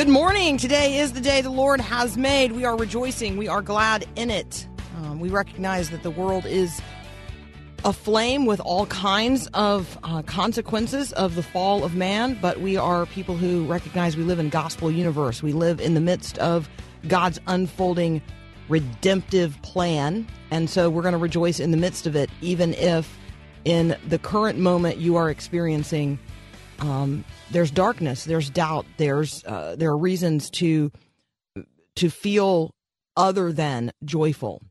Good morning. Today is the day the Lord has made. We are rejoicing. We are glad in it. Um, we recognize that the world is aflame with all kinds of uh, consequences of the fall of man, but we are people who recognize we live in gospel universe. We live in the midst of God's unfolding redemptive plan, and so we're going to rejoice in the midst of it, even if in the current moment you are experiencing um, there's darkness, there's doubt, there's uh, there are reasons to to feel other than joyful.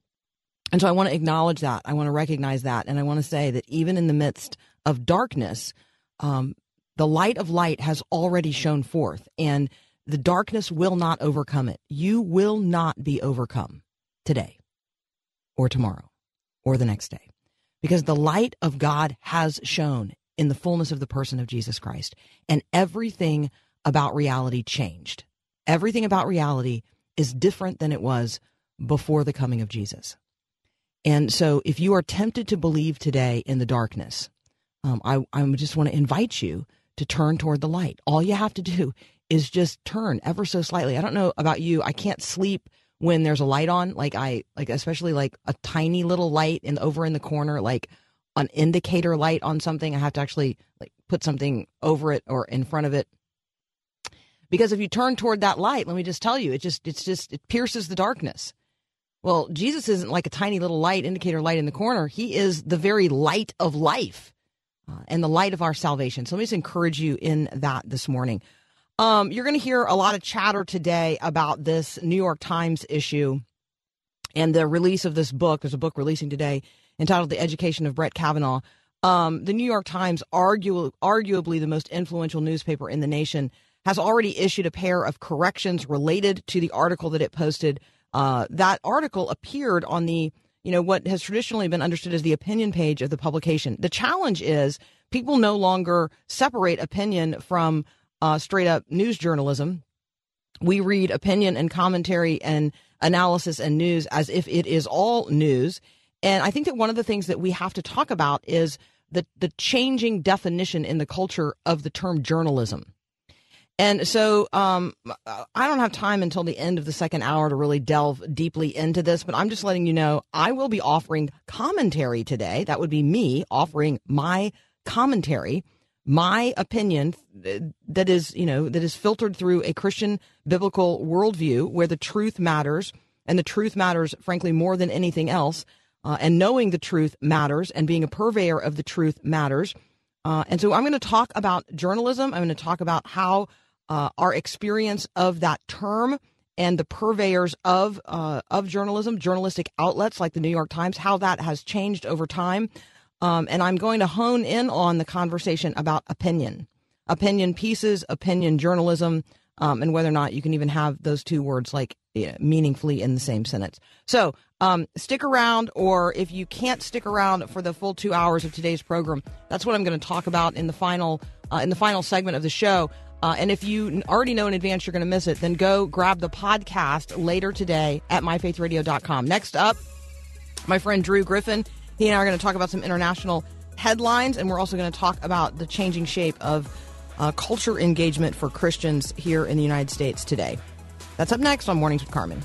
And so I want to acknowledge that. I want to recognize that. And I want to say that even in the midst of darkness, um, the light of light has already shone forth, and the darkness will not overcome it. You will not be overcome today or tomorrow or the next day because the light of God has shone in the fullness of the person of Jesus Christ, and everything about reality changed. Everything about reality is different than it was before the coming of Jesus. And so, if you are tempted to believe today in the darkness, um, I, I just want to invite you to turn toward the light. All you have to do is just turn ever so slightly. I don't know about you. I can't sleep when there's a light on. Like I like, especially like a tiny little light in over in the corner, like an indicator light on something. I have to actually like put something over it or in front of it. Because if you turn toward that light, let me just tell you, it just it's just it pierces the darkness. Well, Jesus isn't like a tiny little light indicator light in the corner. He is the very light of life uh, and the light of our salvation. So let me just encourage you in that this morning. Um, you're going to hear a lot of chatter today about this New York Times issue and the release of this book. There's a book releasing today entitled The Education of Brett Kavanaugh. Um, the New York Times, argu- arguably the most influential newspaper in the nation, has already issued a pair of corrections related to the article that it posted. Uh, that article appeared on the, you know, what has traditionally been understood as the opinion page of the publication. The challenge is people no longer separate opinion from uh, straight up news journalism. We read opinion and commentary and analysis and news as if it is all news. And I think that one of the things that we have to talk about is the, the changing definition in the culture of the term journalism. And so um, I don't have time until the end of the second hour to really delve deeply into this, but I'm just letting you know I will be offering commentary today. That would be me offering my commentary, my opinion that is, you know, that is filtered through a Christian biblical worldview where the truth matters and the truth matters, frankly, more than anything else. Uh, and knowing the truth matters and being a purveyor of the truth matters. Uh, and so I'm going to talk about journalism. I'm going to talk about how uh, our experience of that term and the purveyors of uh, of journalism, journalistic outlets like the New York Times, how that has changed over time. Um, and I'm going to hone in on the conversation about opinion, opinion pieces, opinion journalism, um, and whether or not you can even have those two words like yeah, meaningfully in the same sentence. So um, stick around, or if you can't stick around for the full two hours of today's program, that's what I'm going to talk about in the final uh, in the final segment of the show. Uh, and if you already know in advance you're going to miss it, then go grab the podcast later today at myfaithradio.com. Next up, my friend Drew Griffin. He and I are going to talk about some international headlines, and we're also going to talk about the changing shape of uh, culture engagement for Christians here in the United States today. That's up next on Mornings with Carmen.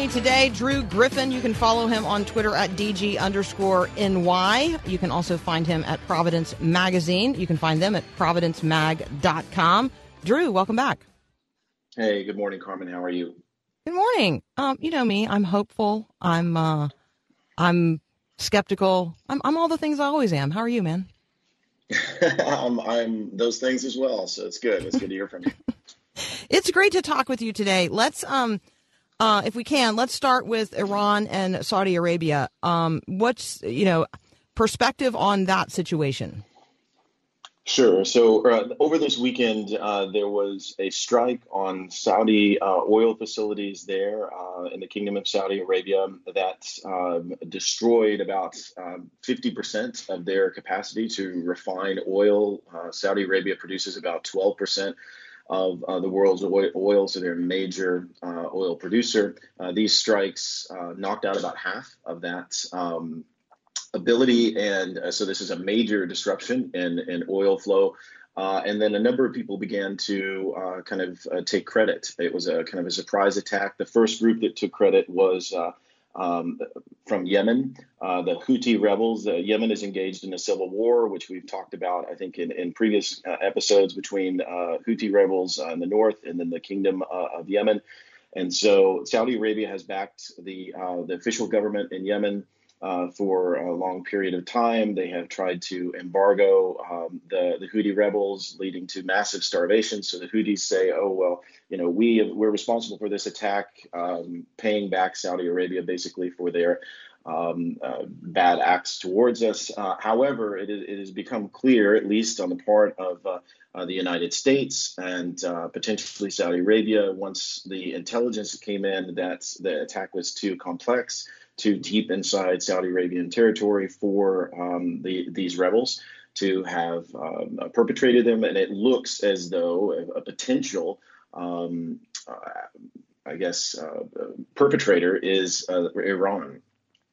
Me today, Drew Griffin. You can follow him on Twitter at DG underscore NY. You can also find him at Providence Magazine. You can find them at providencemag.com. Drew, welcome back. Hey, good morning, Carmen. How are you? Good morning. Um, you know me. I'm hopeful. I'm uh, I'm skeptical. I'm I'm all the things I always am. How are you, man? I'm, I'm those things as well, so it's good. It's good to hear from you. It's great to talk with you today. Let's um uh, if we can, let's start with Iran and Saudi Arabia. Um, what's you know perspective on that situation? Sure. So uh, over this weekend, uh, there was a strike on Saudi uh, oil facilities there uh, in the Kingdom of Saudi Arabia that um, destroyed about um, 50% of their capacity to refine oil. Uh, Saudi Arabia produces about 12% of uh, the world's oil, so they're a major uh, oil producer. Uh, these strikes uh, knocked out about half of that um, ability, and uh, so this is a major disruption in, in oil flow. Uh, and then a number of people began to kind of take credit. It was a kind of a surprise attack. The first group that took credit was um, from Yemen. Uh, the Houthi rebels, uh, Yemen is engaged in a civil war, which we've talked about, I think, in, in previous uh, episodes between uh, Houthi rebels in the north and then the Kingdom uh, of Yemen. And so Saudi Arabia has backed the, uh, the official government in Yemen. Uh, for a long period of time. They have tried to embargo um, the, the Houthi rebels, leading to massive starvation. So the Houthis say, oh, well, you know, we, we're responsible for this attack, um, paying back Saudi Arabia basically for their um, uh, bad acts towards us. Uh, however, it, it, has become clear, at least on the part of uh, uh the United States and uh, potentially Saudi Arabia, once the intelligence came in that the attack was too complex too deep inside Saudi Arabian territory for um, the, these rebels to have um, perpetrated them. And it looks as though a, a potential, um, uh, I guess, uh, perpetrator is uh, Iran.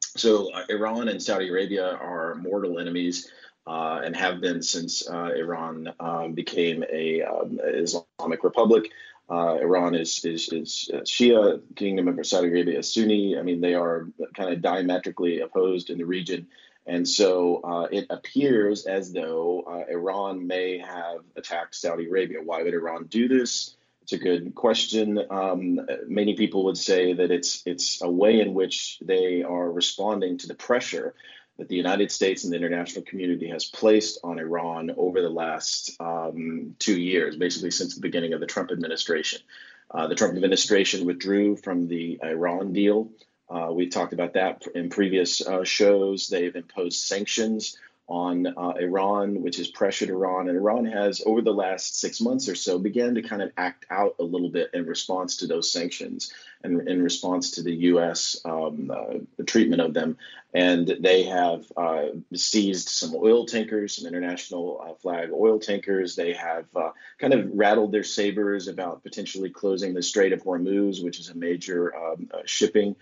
So uh, Iran and Saudi Arabia are mortal enemies. Uh, and have been since uh, Iran um, became a um, Islamic republic. Uh, Iran is is is Shia, Kingdom of Saudi Arabia is Sunni. I mean, they are kind of diametrically opposed in the region, and so uh, it appears as though uh, Iran may have attacked Saudi Arabia. Why would Iran do this? It's a good question. Um, many people would say that it's it's a way in which they are responding to the pressure that the United States and the international community has placed on Iran over the last um, two years, basically since the beginning of the Trump administration. Uh, the Trump administration withdrew from the Iran deal. Uh, we talked about that in previous uh, shows. They've imposed sanctions on uh, Iran, which has pressured Iran. And Iran has, over the last six months or so, began to kind of act out a little bit in response to those sanctions and in response to the U.S. Um, uh, treatment of them. And they have uh, seized some oil tankers, some international uh, flag oil tankers. They have uh, kind of rattled their sabers about potentially closing the Strait of Hormuz, which is a major um, uh, shipping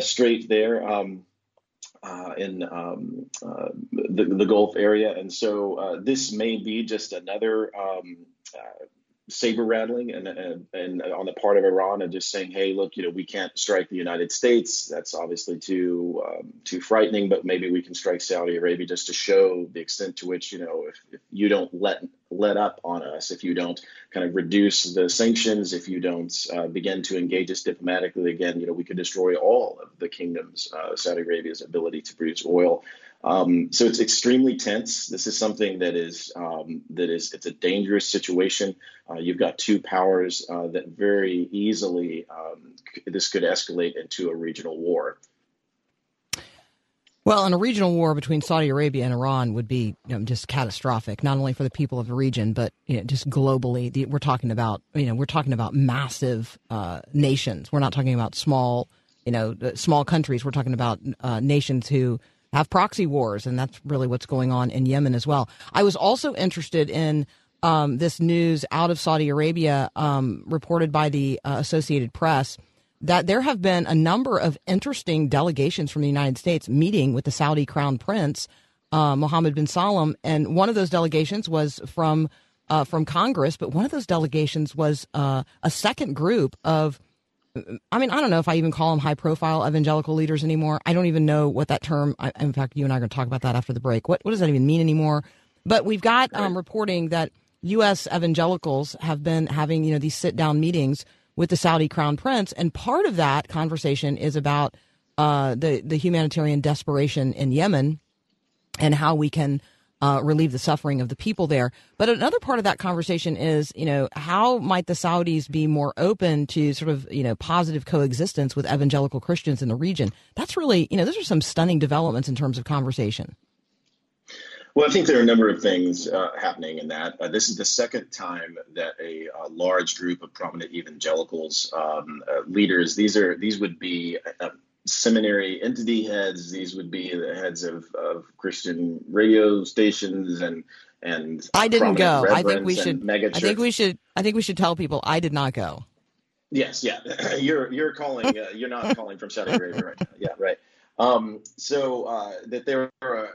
strait there. Um, uh, in um, uh, the, the, Gulf area. And so uh, this may be just another um, uh, saber rattling and, and, and, on the part of Iran and just saying, hey, look, you know, we can't strike the United States. That's obviously too um, too frightening, but maybe we can strike Saudi Arabia just to show the extent to which, you know, if, if you don't let let up on us, if you don't kind of reduce the sanctions, if you don't uh, begin to engage us diplomatically again, you know, we could destroy all of the kingdom's, uh, Saudi Arabia's ability to produce oil. Um, so it's extremely tense. This is something that is um, that is it's a dangerous situation. Uh, you've got two powers uh, that very easily um, this could escalate into a regional war. Well, and a regional war between Saudi Arabia and Iran would be you know, just catastrophic, not only for the people of the region, but you know, just globally. The, we're talking about you know we're talking about massive uh, nations. We're not talking about small you know small countries. We're talking about uh, nations who have proxy wars, and that's really what's going on in Yemen as well. I was also interested in um, this news out of Saudi Arabia, um, reported by the uh, Associated Press, that there have been a number of interesting delegations from the United States meeting with the Saudi Crown Prince uh, Mohammed bin Salman, and one of those delegations was from uh, from Congress, but one of those delegations was uh, a second group of I mean, I don't know if I even call them high profile evangelical leaders anymore. I don't even know what that term, I, in fact, you and I are going to talk about that after the break. What, what does that even mean anymore? But we've got um, reporting that U.S. evangelicals have been having, you know, these sit down meetings with the Saudi crown prince. And part of that conversation is about uh, the, the humanitarian desperation in Yemen and how we can uh, relieve the suffering of the people there. But another part of that conversation is, you know, how might the Saudis be more open to sort of, you know, positive coexistence with evangelical Christians in the region? That's really, you know, those are some stunning developments in terms of conversation. Well, I think there are a number of things uh, happening in that. Uh, this is the second time that a, a large group of prominent evangelicals um, uh, leaders these are these would be uh, seminary entity heads. These would be the heads of, of Christian radio stations and and I didn't go. I think we should. I think we should. I think we should tell people I did not go. Yes, yeah. you're you're calling. Uh, you're not calling from Saudi Arabia right now. Yeah, right. Um, so uh, that there are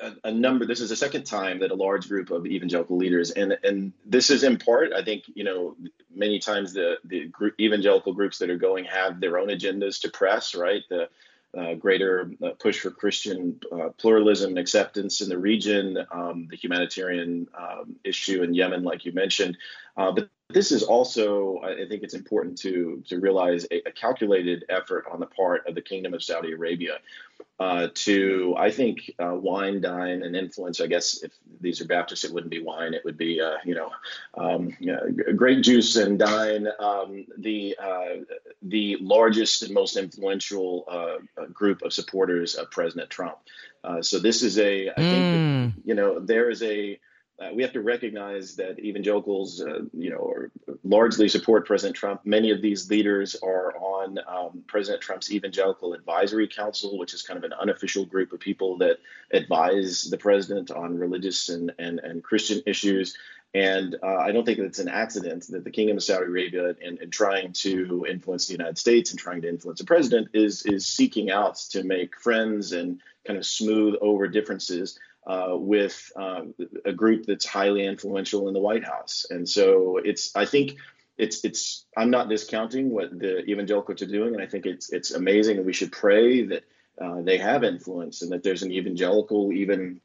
a, a number. This is the second time that a large group of evangelical leaders, and and this is in part, I think, you know, many times the the group, evangelical groups that are going have their own agendas to press, right? The uh, greater uh, push for Christian uh, pluralism and acceptance in the region, um, the humanitarian um, issue in Yemen, like you mentioned. Uh, but this is also, I think it's important to to realize a, a calculated effort on the part of the Kingdom of Saudi Arabia uh, to, I think, uh, wine, dine, and influence. I guess if these are Baptists, it wouldn't be wine; it would be, uh, you know, um, you know, grape juice and dine. Um, the uh, the largest and most influential uh, group of supporters of President Trump. Uh, so this is a, I think, that, you know, there is a uh, we have to recognize that evangelicals, uh, you know, largely support President Trump. Many of these leaders are on um, President Trump's Evangelical Advisory Council, which is kind of an unofficial group of people that advise the president on religious and, and, and Christian issues. And uh, I don't think it's an accident that the Kingdom of Saudi Arabia, in, in trying to influence the United States and trying to influence the president, is is seeking out to make friends and kind of smooth over differences uh, with uh, a group that's highly influential in the White House. And so it's, I think it's, it's, I'm not discounting what the evangelicals are doing. And I think it's, it's amazing. And we should pray that uh, they have influence and that there's an evangelical, even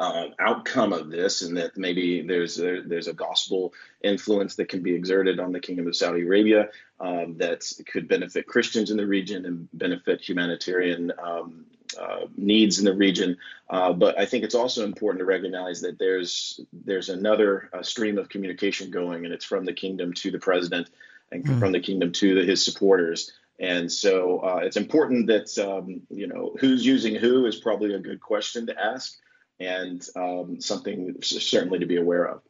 uh, outcome of this, and that maybe there's a, there's a gospel influence that can be exerted on the Kingdom of Saudi Arabia um, that could benefit Christians in the region and benefit humanitarian um, uh, needs in the region. Uh, but I think it's also important to recognize that there's there's another uh, stream of communication going, and it's from the kingdom to the president, and Mm. from the kingdom to the, his supporters. And so uh, it's important that um, you know who's using who is probably a good question to ask, and um, something certainly to be aware of.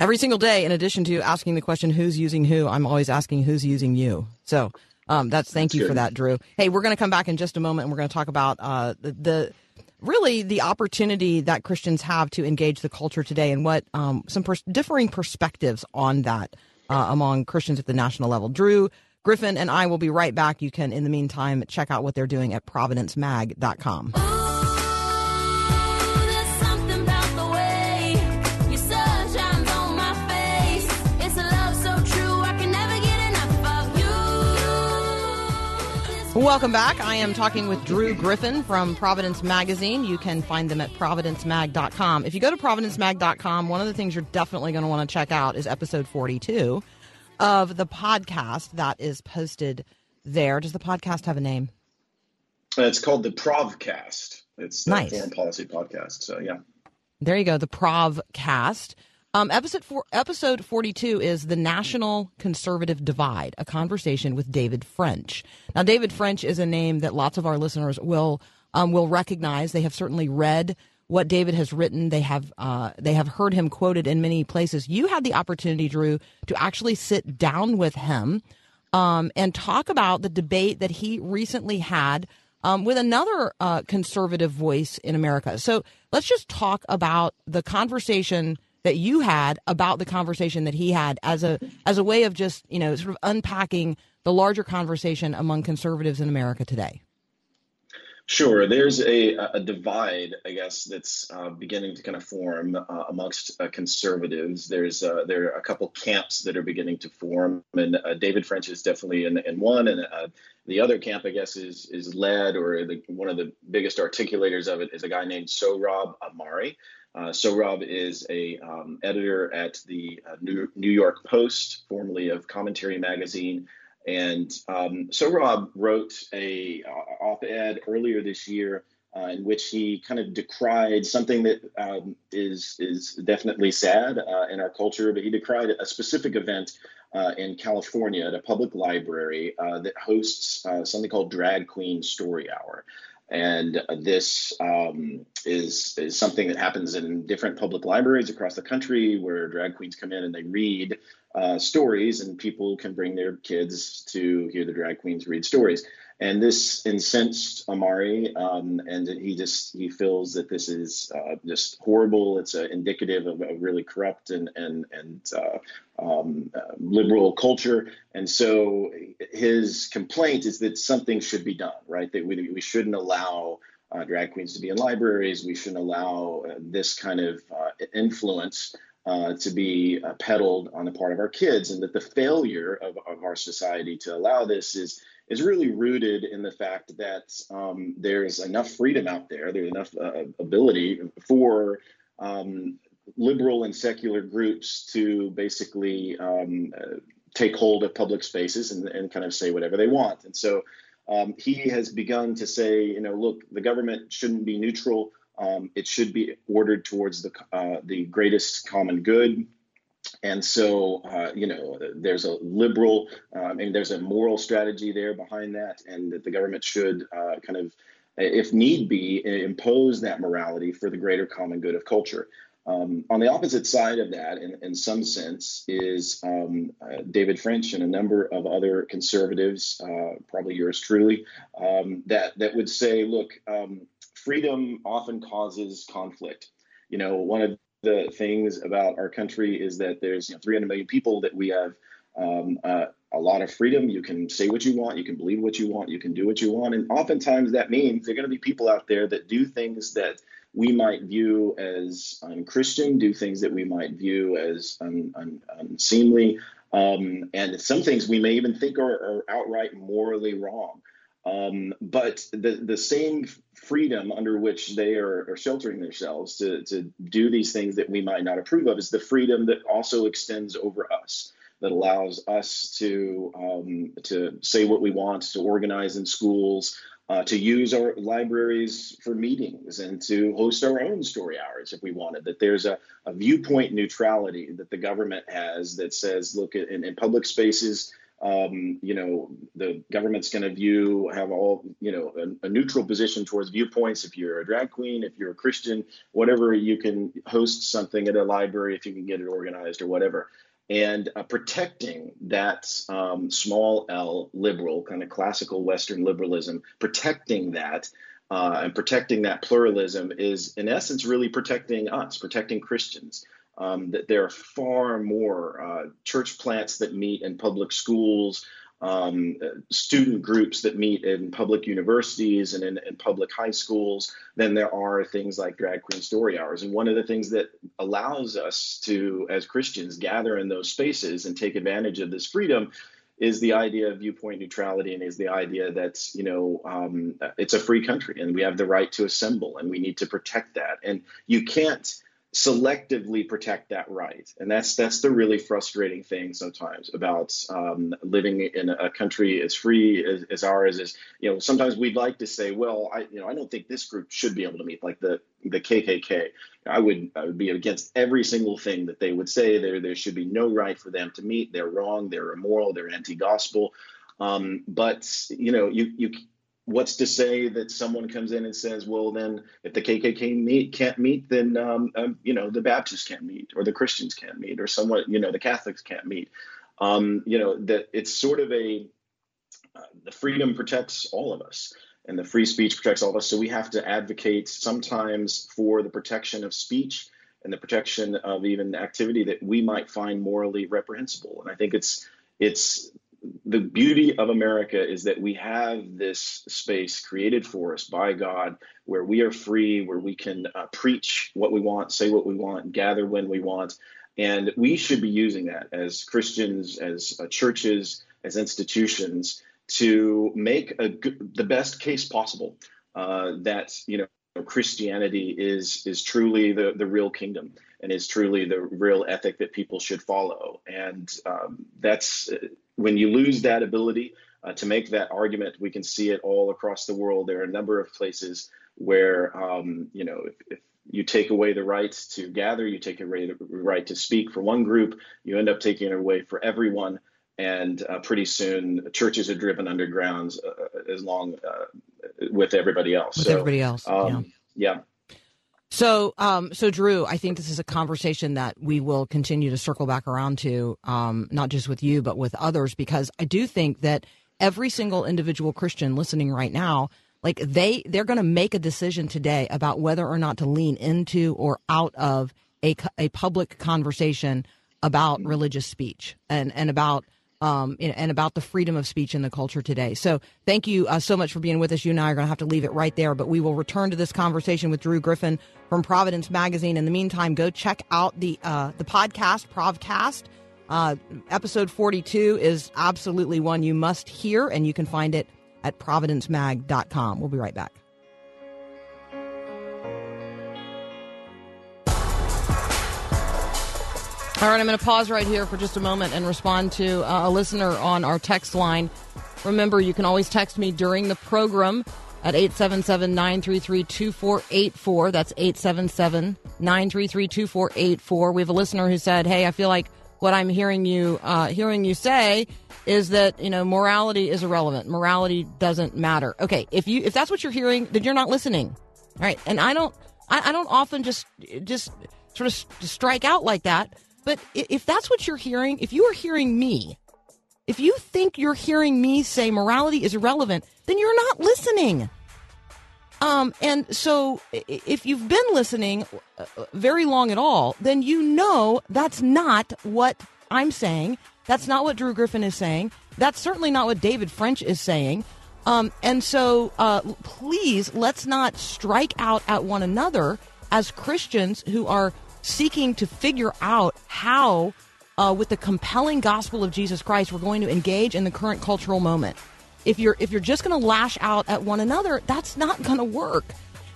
Every single day, in addition to asking the question, who's using who, I'm always asking who's using you. So um, that's thank That's you for that, Drew. Hey, we're going to come back in just a moment and we're going to talk about uh, the, the really the opportunity that Christians have to engage the culture today and what um, some pers- differing perspectives on that uh, among Christians at the national level. Drew Griffin and I will be right back. You can, in the meantime, check out what they're doing at providencemag.com. Welcome back. I am talking with Drew Griffin from Providence Magazine. You can find them at providencemag.com. If you go to providencemag.com, one of the things you're definitely going to want to check out is episode 42 of the podcast that is posted there. Does the podcast have a name? It's called the Provcast. It's the Nice. foreign policy podcast. So yeah. There you go, the Provcast. Um, episode four, episode forty-two is the National Conservative Divide, a conversation with David French. Now, David French is a name that lots of our listeners will um, will recognize. They have certainly read what David has written. They have uh, they have heard him quoted in many places. You had the opportunity, Drew, to actually sit down with him um, and talk about the debate that he recently had um, with another uh, conservative voice in America. So let's just talk about the conversation that you had about the conversation that he had as a as a way of just you know sort of unpacking the larger conversation among conservatives in America today. Sure. There's a, a divide, I guess, that's uh, beginning to kind of form uh, amongst uh, conservatives. There's uh, there are a couple camps that are beginning to form, and uh, David French is definitely in, in one, and uh, the other camp, I guess, is is led or the, one of the biggest articulators of it is a guy named Sohrab Ahmari. Uh, Rob is a um, editor at the uh, New, New York Post, formerly of Commentary Magazine. And um, Rob wrote a uh, op-ed earlier this year uh, in which he kind of decried something that um, is is definitely sad uh, in our culture, but he decried a specific event uh, in California at a public library that hosts something called Drag Queen Story Hour. And this um, is, is something that happens in different public libraries across the country where drag queens come in and they read uh, stories, and people can bring their kids to hear the drag queens read stories. And this incensed Ahmari, um, and he just he feels that this is uh, just horrible. It's uh, indicative of a really corrupt and and and uh, um, uh, liberal culture. And so his complaint is that something should be done, right? That we we shouldn't allow uh, drag queens to be in libraries. We shouldn't allow uh, this kind of influence uh, to be uh, peddled on the part of our kids, and that the failure of, of our society to allow this is is really rooted in the fact that um, there's enough freedom out there, there's enough uh, ability for um, liberal and secular groups to basically um, uh, take hold of public spaces and, and kind of say whatever they want. And so um, he has begun to say, you know, look, the government shouldn't be neutral. Um, it should be ordered towards the uh, the greatest common good. And so, uh, you know, there's a liberal, uh, I mean, there's a moral strategy there behind that, and that the government should uh, kind of, if need be, impose that morality for the greater common good of culture. Um, on the opposite side of that, in, in some sense, is um, uh, David French and a number of other conservatives, uh, probably yours truly, um, that that would say, look, um, freedom often causes conflict. You know, one of the things about our country is that there's you know, 300 million people that we have um, uh, a lot of freedom. You can say what you want, you can believe what you want, you can do what you want, and oftentimes that means there are going to be people out there that do things that we might view as unchristian, do things that we might view as un, un, unseemly, um, and some things we may even think are, are outright morally wrong. Um, but the, the same freedom under which they are, are, sheltering themselves to, to do these things that we might not approve of is the freedom that also extends over us, that allows us to, um, to say what we want, to organize in schools, uh, to use our libraries for meetings and to host our own story hours if we wanted. That there's a, a viewpoint neutrality that the government has that says, look, in, in public spaces, um, you know, the government's going to view, have all, you know, a, a, neutral position towards viewpoints. If you're a drag queen, if you're a Christian, whatever, you can host something at a library if you can get it organized or whatever and uh, protecting that um, small L liberal kind of classical Western liberalism, protecting that uh, and protecting that pluralism is in essence really protecting us, protecting Christians. Um, that there are far more uh, church plants that meet in public schools, um, student groups that meet in public universities and in, in, public high schools than there are things like drag queen story hours. And one of the things that allows us to, as Christians, gather in those spaces and take advantage of this freedom is the idea of viewpoint neutrality and is the idea that you know um, it's a free country and we have the right to assemble and we need to protect that and you can't selectively protect that right. And that's that's the really frustrating thing sometimes about um, living in a country as free as, as, ours is you know sometimes we'd like to say well i you know i don't think this group should be able to meet like the the kkk i would i would be against every single thing that they would say. There there should be no right for them to meet. They're wrong. They're immoral. They're anti-gospel. Um, but you know you you what's to say that someone comes in and says, well, then if the KKK meet, can't meet, then um, um, you know the Baptists can't meet, or the Christians can't meet, or someone you know the Catholics can't meet. Um, you know that it's sort of a uh, the freedom protects all of us. And the free speech protects all of us. So we have to advocate sometimes for the protection of speech and the protection of even activity that we might find morally reprehensible. And I think it's it's the beauty of America is that we have this space created for us by God where we are free, where we can uh, preach what we want, say what we want, gather when we want. And we should be using that as Christians, as uh, churches, as institutions to make the best case possible uh, that, you know, Christianity is is truly the the real kingdom and is truly the real ethic that people should follow. And um, that's when you lose that ability uh, to make that argument. We can see it all across the world. There are a number of places where um, you know if, if you take away the right to gather, you take away the right to speak for one group, you end up taking it away for everyone. And uh, pretty soon, churches are driven underground uh, as long uh, with everybody else. With So, everybody else, Um, yeah. So, um, so Drew, I think this is a conversation that we will continue to circle back around to, um, not just with you, but with others, because I do think that every single individual Christian listening right now, like they, they're going to make a decision today about whether or not to lean into or out of a, a public conversation about religious speech and, and about um, and about the freedom of speech in the culture today. So thank you uh, so much for being with us. You and I are going to have to leave it right there, but we will return to this conversation with Drew Griffin from Providence Magazine. In the meantime, go check out the uh, the podcast, Provcast. Uh, episode 42 is absolutely one you must hear, and you can find it at providencemag.com. We'll be right back. All right, I'm going to pause right here for just a moment and respond to uh, a listener on our text line. Remember, you can always text me during the program at 877 933 2484. That's 877 933 2484. We have a listener who said, Hey, I feel like what I'm hearing you uh, hearing you say is that you know morality is irrelevant. Morality doesn't matter. Okay, if you if that's what you're hearing, then you're not listening. All right, and I don't I, I don't often just just sort of strike out like that. But if that's what you're hearing, if you are hearing me, if you think you're hearing me say morality is irrelevant, then you're not listening. Um, and so if you've been listening uh, very long at all, then you know that's not what I'm saying. That's not what Drew Griffin is saying. That's certainly not what David French is saying. Um, and so uh, please let's not strike out at one another as Christians who are seeking to figure out how uh, with the compelling gospel of Jesus Christ, we're going to engage in the current cultural moment. If you're if you're just going to lash out at one another, that's not going to work.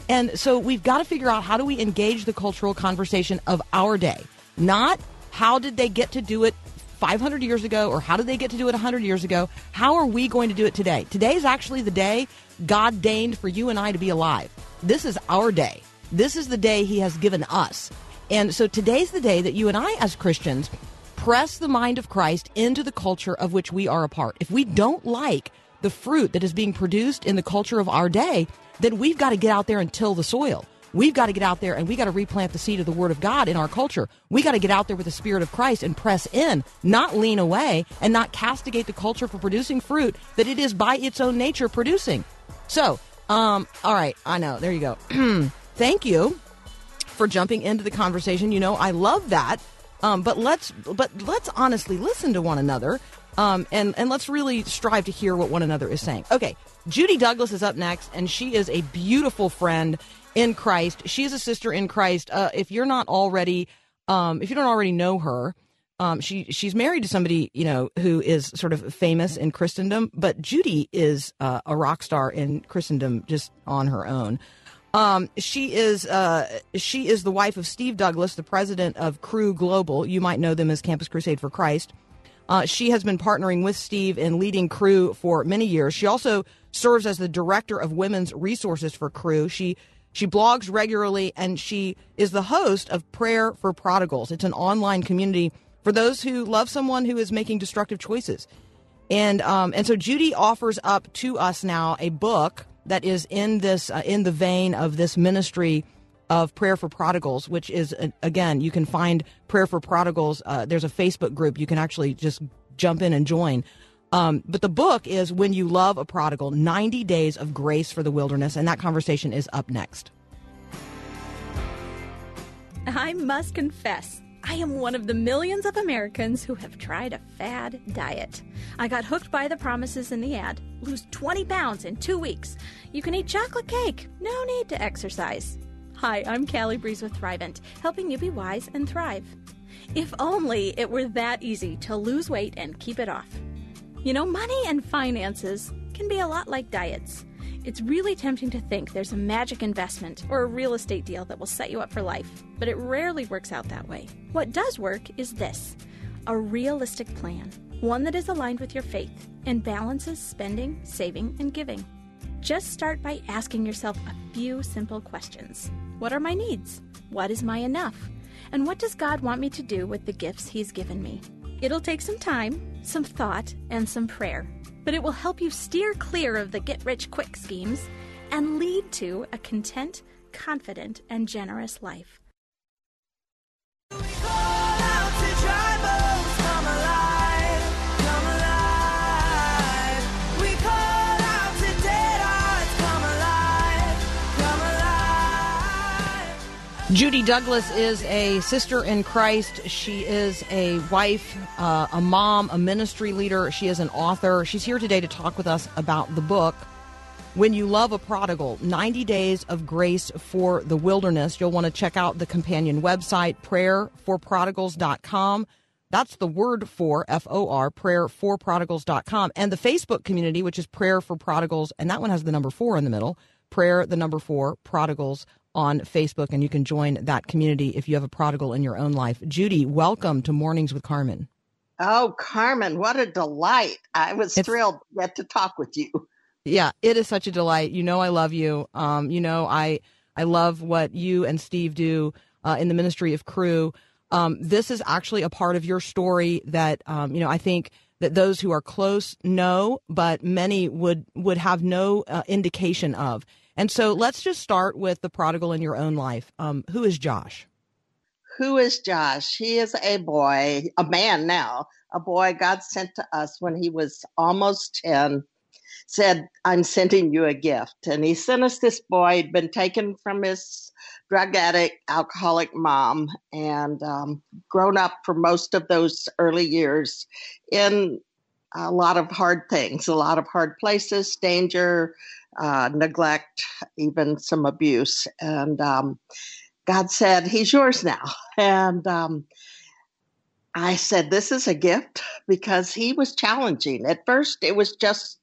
And so we've got to figure out how do we engage the cultural conversation of our day, not how did they get to do it 500 years ago or how did they get to do it 100 years ago? How are we going to do it today? Today is actually the day God deigned for you and I to be alive. This is our day. This is the day He has given us. And so today's the day that you and I, as Christians, press the mind of Christ into the culture of which we are a part. If we don't like the fruit that is being produced in the culture of our day, then we've got to get out there and till the soil. We've got to get out there and we got to replant the seed of the Word of God in our culture. We got to get out there with the Spirit of Christ and press in, not lean away and not castigate the culture for producing fruit that it is by its own nature producing. So, um, all right, I know. There you go. Thank you for jumping into the conversation. You know, I love that. Um, but let's but let's honestly listen to one another. Um, and and let's really strive to hear what one another is saying. Okay, Judy Douglass is up next, and she is a beautiful friend in Christ. She is a sister in Christ. Uh, if you're not already, um, if you don't already know her, um, she she's married to somebody you know who is sort of famous in Christendom. But Judy is uh, a rock star in Christendom just on her own. Um, she is uh, she is the wife of Steve Douglass, the president of Cru Global. You might know them as Campus Crusade for Christ. Uh, she has been partnering with Steve in leading Cru for many years. She also serves as the director of women's resources for Cru. She she blogs regularly and she is the host of Prayer for Prodigals. It's an online community for those who love someone who is making destructive choices. And um, and so Judy offers up to us now a book that is in this uh, in the vein of this ministry of prayer for prodigals, which is uh, again you can find prayer for prodigals. Uh, there's a Facebook group you can actually just jump in and join. Um, but the book is When You Love a Prodigal 90 Days of Grace for the Wilderness. And that conversation is up next. I must confess, I am one of the millions of Americans who have tried a fad diet. I got hooked by the promises in the ad lose 20 pounds in two weeks. You can eat chocolate cake, no need to exercise. Hi, I'm Callie Breeze with Thrivent, helping you be wise and thrive. If only it were that easy to lose weight and keep it off. You know, money and finances can be a lot like diets. It's really tempting to think there's a magic investment or a real estate deal that will set you up for life, but it rarely works out that way. What does work is this a realistic plan, one that is aligned with your faith and balances spending, saving, and giving. Just start by asking yourself a few simple questions What are my needs? What is my enough? And what does God want me to do with the gifts He's given me? It'll take some time, some thought, and some prayer, but it will help you steer clear of the get rich quick schemes and lead to a content, confident, and generous life. Judy Douglass is a sister in Christ. She is a wife, uh, a mom, a ministry leader. She is an author. She's here today to talk with us about the book, When You Love a Prodigal 90 Days of Grace for the Wilderness. You'll want to check out the companion website, prayerforprodigals.com. That's the word for F O R, prayerforprodigals.com. And the Facebook community, which is Prayer for Prodigals, and that one has the number four in the middle, Prayer, the number four, Prodigals on Facebook. And you can join that community if you have a prodigal in your own life. Judy, welcome to Mornings with Carmen. Oh, Carmen, what a delight. I was It's- thrilled to get to talk with you. Yeah, it is such a delight. You know, I love you. Um, you know, I I love what you and Steve do uh, in the ministry of Cru. Um, this is actually a part of your story that um, you know. I think that those who are close know, but many would would have no uh, indication of. And so, let's just start with the prodigal in your own life. Um, who is Josh? Who is Josh? He is a boy, a man now, a boy God sent to us when he was almost 10. Said, I'm sending you a gift. And he sent us this boy. He'd been taken from his drug addict, alcoholic mom, and um, grown up for most of those early years in a lot of hard things, a lot of hard places, danger, uh, neglect, even some abuse. And um, God said, He's yours now. And um, I said, This is a gift because he was challenging. At first, it was just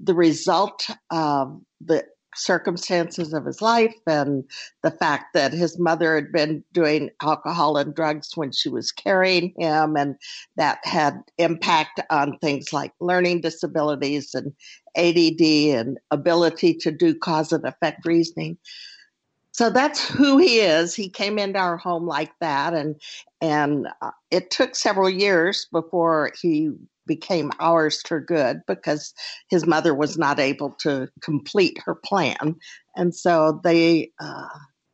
the result of the circumstances of his life and the fact that his mother had been doing alcohol and drugs when she was carrying him, and that had impact on things like learning disabilities and ADD and ability to do cause and effect reasoning. So that's who he is. He came into our home like that, and and uh, it took several years before he became ours for good because his mother was not able to complete her plan, and so they uh,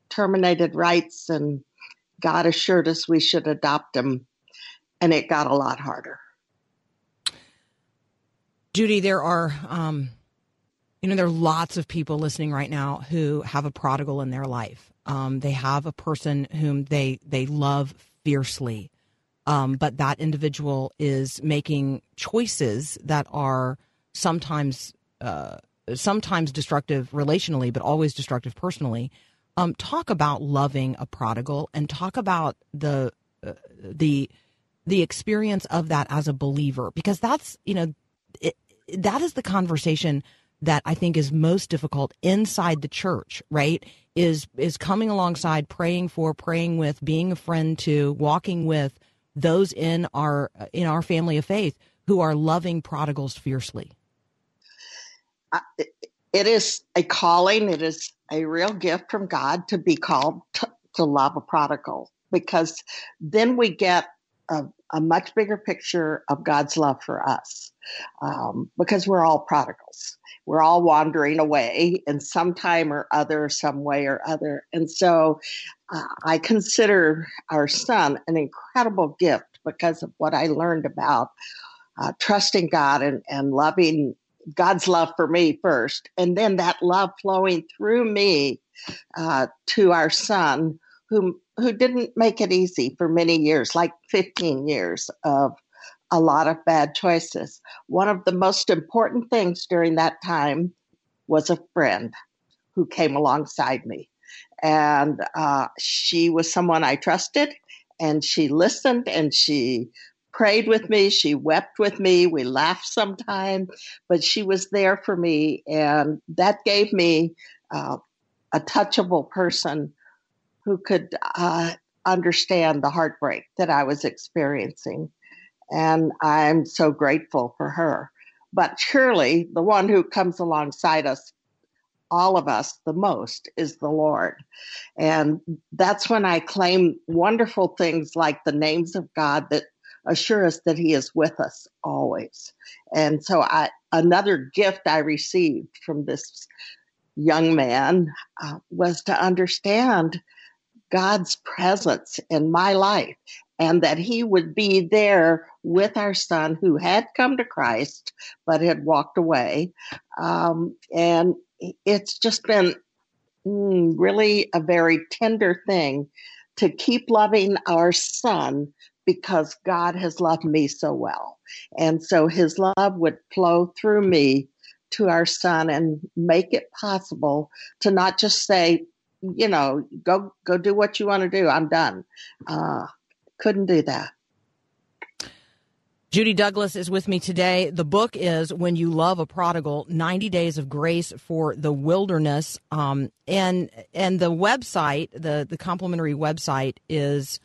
terminated rights, and God assured us we should adopt him, and it got a lot harder. Judy, there are, um, you know, there are lots of people listening right now who have a prodigal in their life. Um, they have a person whom they they love fiercely, um, but that individual is making choices that are sometimes uh, sometimes destructive relationally, but always destructive personally. Um, talk about loving a prodigal, and talk about the uh, the the experience of that as a believer, because that's you know it, that is the conversation that I think is most difficult inside the church, right? Is is coming alongside, praying for, praying with, being a friend to, walking with those in our in our family of faith who are loving prodigals fiercely. Uh, it, it is a calling. It is a real gift from God to be called to, to love a prodigal because then we get a, a much bigger picture of God's love for us um, because we're all prodigals. We're all wandering away in some time or other, some way or other. And so uh, I consider our son an incredible gift because of what I learned about uh, trusting God and, and loving God's love for me first, and then that love flowing through me uh, to our son, whom who didn't make it easy for many years, like 15 years of a lot of bad choices. One of the most important things during that time was a friend who came alongside me. And uh, she was someone I trusted, and she listened and she prayed with me. She wept with me. We laughed sometime, but she was there for me. And that gave me uh, a touchable person who could uh, understand the heartbreak that I was experiencing. And I'm so grateful for her. But surely the one who comes alongside us, all of us, the most is the Lord. And that's when I claim wonderful things like the names of God that assure us that He is with us always. And so I another gift I received from this young man uh, was to understand God's presence in my life and that he would be there with our son who had come to Christ but had walked away. Um, and it's just been mm, really a very tender thing to keep loving our son because God has loved me so well. And so his love would flow through me to our son and make it possible to not just say, you know, go go do what you want to do. I'm done. Uh, couldn't do that. Judy Douglass is with me today. The book is When You Love a Prodigal 90 Days of Grace for the Wilderness. Um, and and the website, the, the complimentary website is,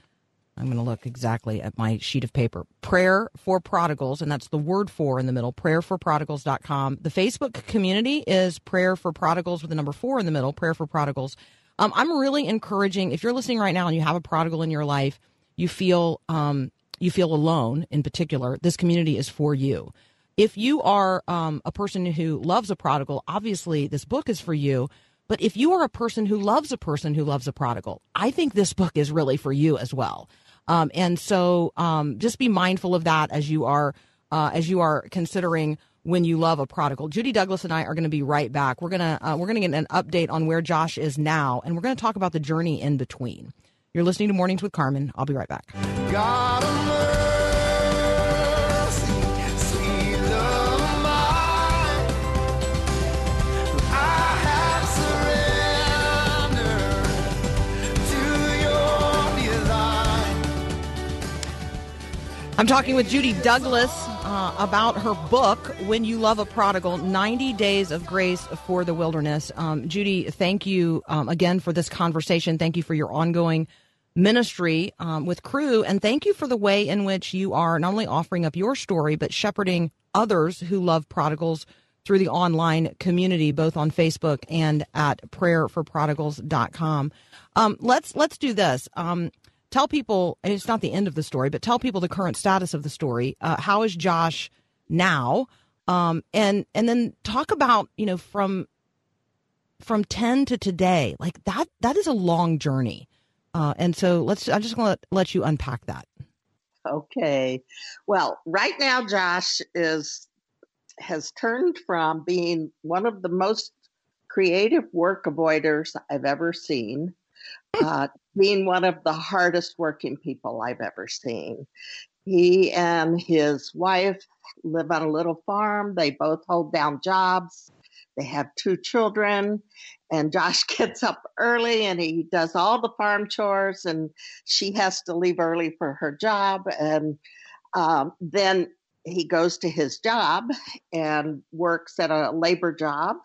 I'm going to look exactly at my sheet of paper, Prayer for Prodigals, and that's the word for in the middle, prayerforprodigals.com. The Facebook community is Prayer for Prodigals with the number four in the middle, Prayer for Prodigals. Um, I'm really encouraging, if you're listening right now and you have a prodigal in your life, you feel um, you feel alone in particular, this community is for you. If you are um, a person who loves a prodigal, obviously this book is for you. But if you are a person who loves a person who loves a prodigal, I think this book is really for you as well. Um, and so um, just be mindful of that as you are uh, as you are considering when you love a prodigal. Judy Douglass and I are going to be right back. We're gonna uh, we're gonna get an update on where Josh is now, and we're going to talk about the journey in between. You're listening to Mornings with Carmen. I'll be right back. I'm talking with Judy Douglass uh, about her book, When You Love a Prodigal 90 Days of Grace for the Wilderness. Um, Judy, thank you um, again for this conversation. Thank you for your ongoing ministry um, with Cru. And thank you for the way in which you are not only offering up your story, but shepherding others who love prodigals through the online community, both on Facebook and at prayerforprodigals.com. Um, let's let's do this. Um, tell people and it's not the end of the story, but tell people the current status of the story. Uh, how is Josh now? Um, and and then talk about you know from from ten to today, like that that is a long journey. Uh, and so let's I'm just going to let you unpack that. Okay. Well, right now, Josh is has turned from being one of the most creative work avoiders I've ever seen, uh, being one of the hardest working people I've ever seen. He and his wife live on a little farm. They both hold down jobs. They have two children, and Josh gets up early and he does all the farm chores, and she has to leave early for her job. And um, then he goes to his job and works at a labor job,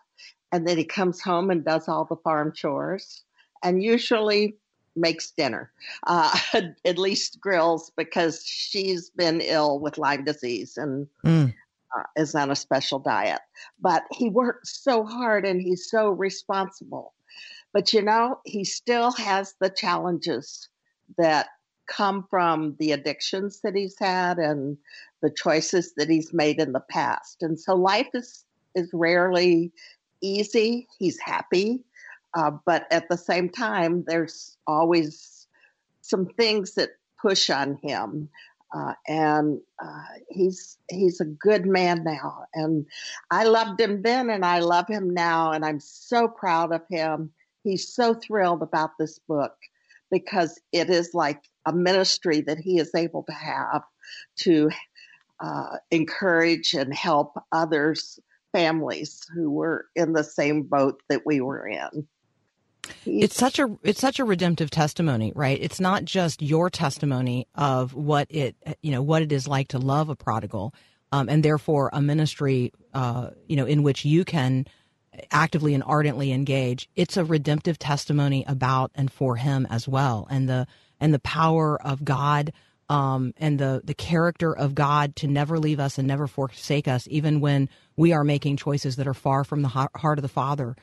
and then he comes home and does all the farm chores, and usually makes dinner, uh, at least grills because she's been ill with Lyme disease and Mm. uh, is on a special diet. But he works so hard and he's so responsible. But you know, he still has the challenges that come from the addictions that he's had and the choices that he's made in the past. And so life is is rarely easy. He's happy, uh, but at the same time, there's always some things that push on him. Uh, and uh, he's he's a good man now, and I loved him then, and I love him now, and I'm so proud of him. He's so thrilled about this book because it is like a ministry that he is able to have to uh, encourage and help others, families who were in the same boat that we were in. It's such a it's such a redemptive testimony right? It's not just your testimony of what it you know what it is like to love a prodigal um, and therefore a ministry uh, you know in which you can actively and ardently engage. It's a redemptive testimony about and for him as well and the and the power of god um, and the the character of god to never leave us and never forsake us even when we are making choices that are far from the heart heart of the father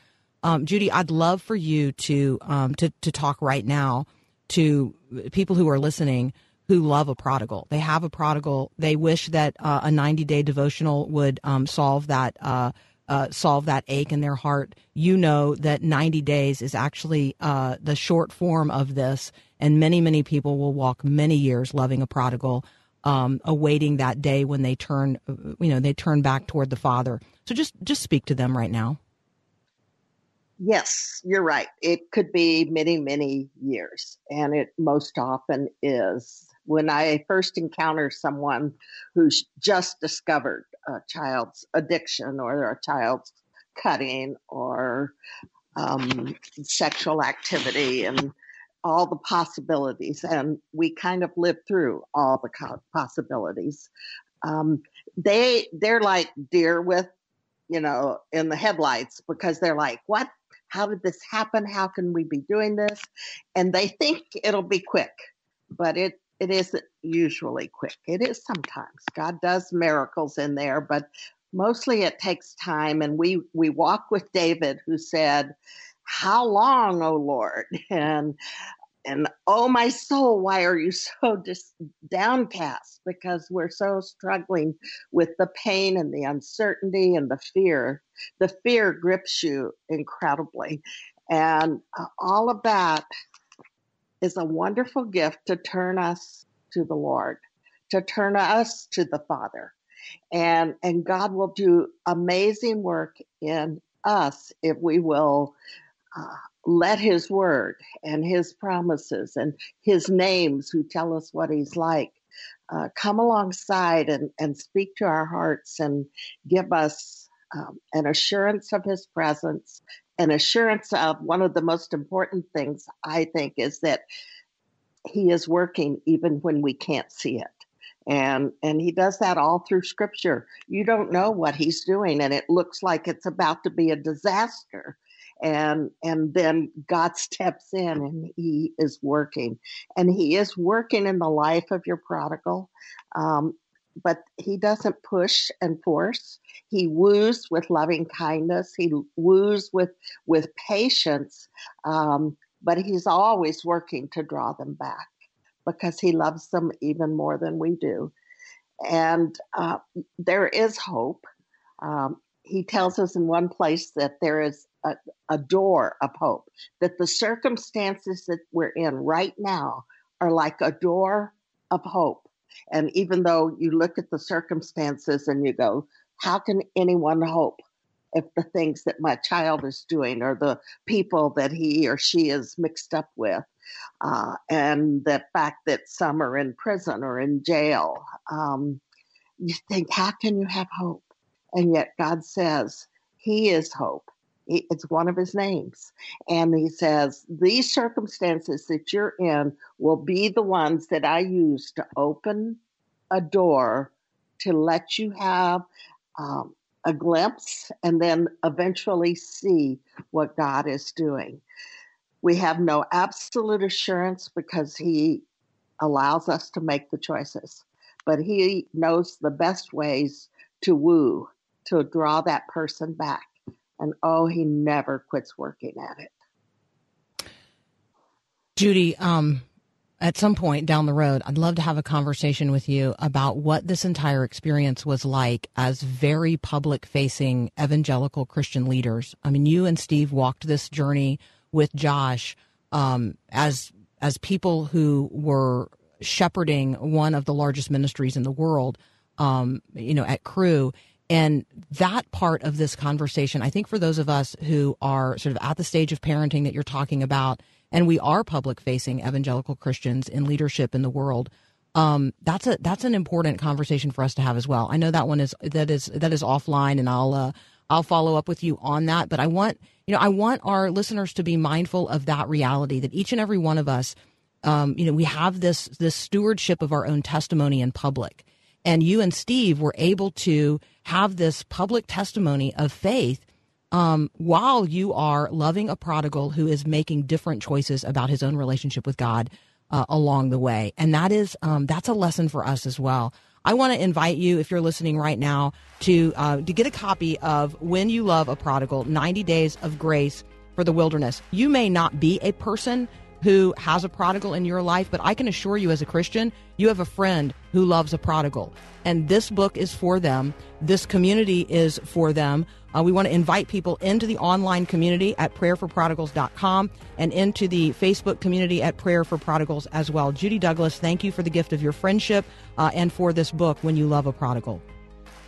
um, Judy, I'd love for you to um, to to talk right now to people who are listening who love a prodigal. They have a prodigal. They wish that uh, a 90 day devotional would um, solve that uh, uh, solve that ache in their heart. You know that 90 days is actually uh, the short form of this, and many many people will walk many years loving a prodigal. Um, awaiting that day when they turn, you know, they turn back toward the Father. So just just speak to them right now. Yes, you're right. It could be many, many years, and it most often is. When I first encounter someone who's just discovered a child's addiction or a child's cutting or um, sexual activity and all the possibilities, and we kind of live through all the possibilities. Um, they they're like deer with you know in the headlights because they're like what how did this happen? How can we be doing this? And they think it'll be quick, but it, it isn't usually quick. It is sometimes. God does miracles in there, but mostly it takes time. And we, we walk with David, who said, How long, O Lord? And and oh my soul why are you so just downcast? Because we're so struggling with the pain and the uncertainty and the fear. The fear grips you incredibly. And uh, all of that is a wonderful gift to turn us to the lord to turn us to the father. And and god will do amazing work in us if we will uh, let his word and his promises and his names who tell us what he's like uh, come alongside and, and speak to our hearts and give us um, an assurance of his presence an assurance of one of the most important things i think is that he is working even when we can't see it. And and he does that all through scripture. You don't know what he's doing and it looks like it's about to be a disaster and and then God steps in and He is working, and He is working in the life of your prodigal. Um, but he doesn't push and force. He woos with loving kindness. He woos with with patience. Um, but he's always working to draw them back because he loves them even more than we do. And uh, there is hope. Um, he tells us in one place that there is a, a door of hope, that the circumstances that we're in right now are like a door of hope. And even though you look at the circumstances and you go, how can anyone hope if the things that my child is doing or the people that he or she is mixed up with? Uh, and the fact that some are in prison or in jail. Um, you think, how can you have hope? And yet God says, He is hope. It's one of his names. And he says, These circumstances that you're in will be the ones that I use to open a door to let you have um, a glimpse and then eventually see what God is doing. We have no absolute assurance because he allows us to make the choices, but he knows the best ways to woo, to draw that person back and oh, he never quits working at it. Judy, um, at some point down the road, I'd love to have a conversation with you about what this entire experience was like as very public facing evangelical Christian leaders. I mean, you and Steve walked this journey with Josh um, as as people who were shepherding one of the largest ministries in the world, um, you know, at Cru. And that part of this conversation, I think for those of us who are sort of at the stage of parenting that you're talking about and we are public facing evangelical Christians in leadership in the world, um, that's a that's an important conversation for us to have as well. I know that one is that is that is offline, and I'll uh, I'll follow up with you on that. But I want you know I want our listeners to be mindful of that reality that each and every one of us, um, you know, we have this this stewardship of our own testimony in public, and you and Steve were able to have this public testimony of faith. Um, while you are loving a prodigal who is making different choices about his own relationship with God, uh, along the way. And that is um, that's a lesson for us as well. I want to invite you, if you're listening right now, to uh, to get a copy of When You Love a Prodigal: 90 Days of Grace for the Wilderness. You may not be a person who has a prodigal in your life, but I can assure you, as a Christian, you have a friend who loves a prodigal, and this book is for them. This community is for them. Uh, we want to invite people into the online community at prayerforprodigals.com and into the Facebook community at Prayer for Prodigals as well. Judy Douglass, thank you for the gift of your friendship uh, and for this book, When You Love a Prodigal.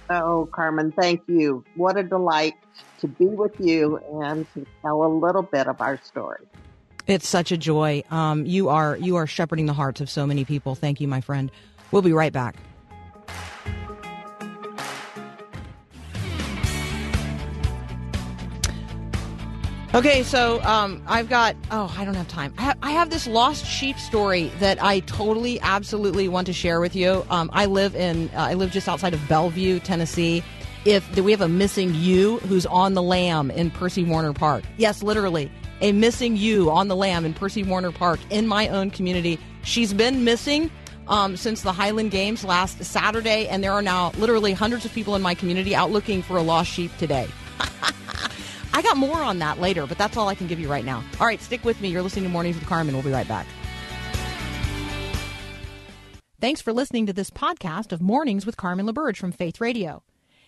Oh, Carmen, thank you. What a delight to be with you and to tell a little bit of our story. It's such a joy. Um, you are you are shepherding the hearts of so many people. Thank you, my friend. We'll be right back. Okay, so um, I've got. Oh, I don't have time. I, I have this lost sheep story that I totally, absolutely want to share with you. Um, I live in. Uh, I live just outside of Bellevue, Tennessee. If we have a missing ewe who's on the lamb in Percy Warner Park, yes, literally a missing ewe on the lamb in Percy Warner Park in my own community. She's been missing um, since the Highland Games last Saturday, and there are now literally hundreds of people in my community out looking for a lost sheep today. I got more on that later, but that's all I can give you right now. All right, stick with me. You're listening to Mornings with Carmen. We'll be right back. Thanks for listening to this podcast of Mornings with Carmen LaBerge from Faith Radio.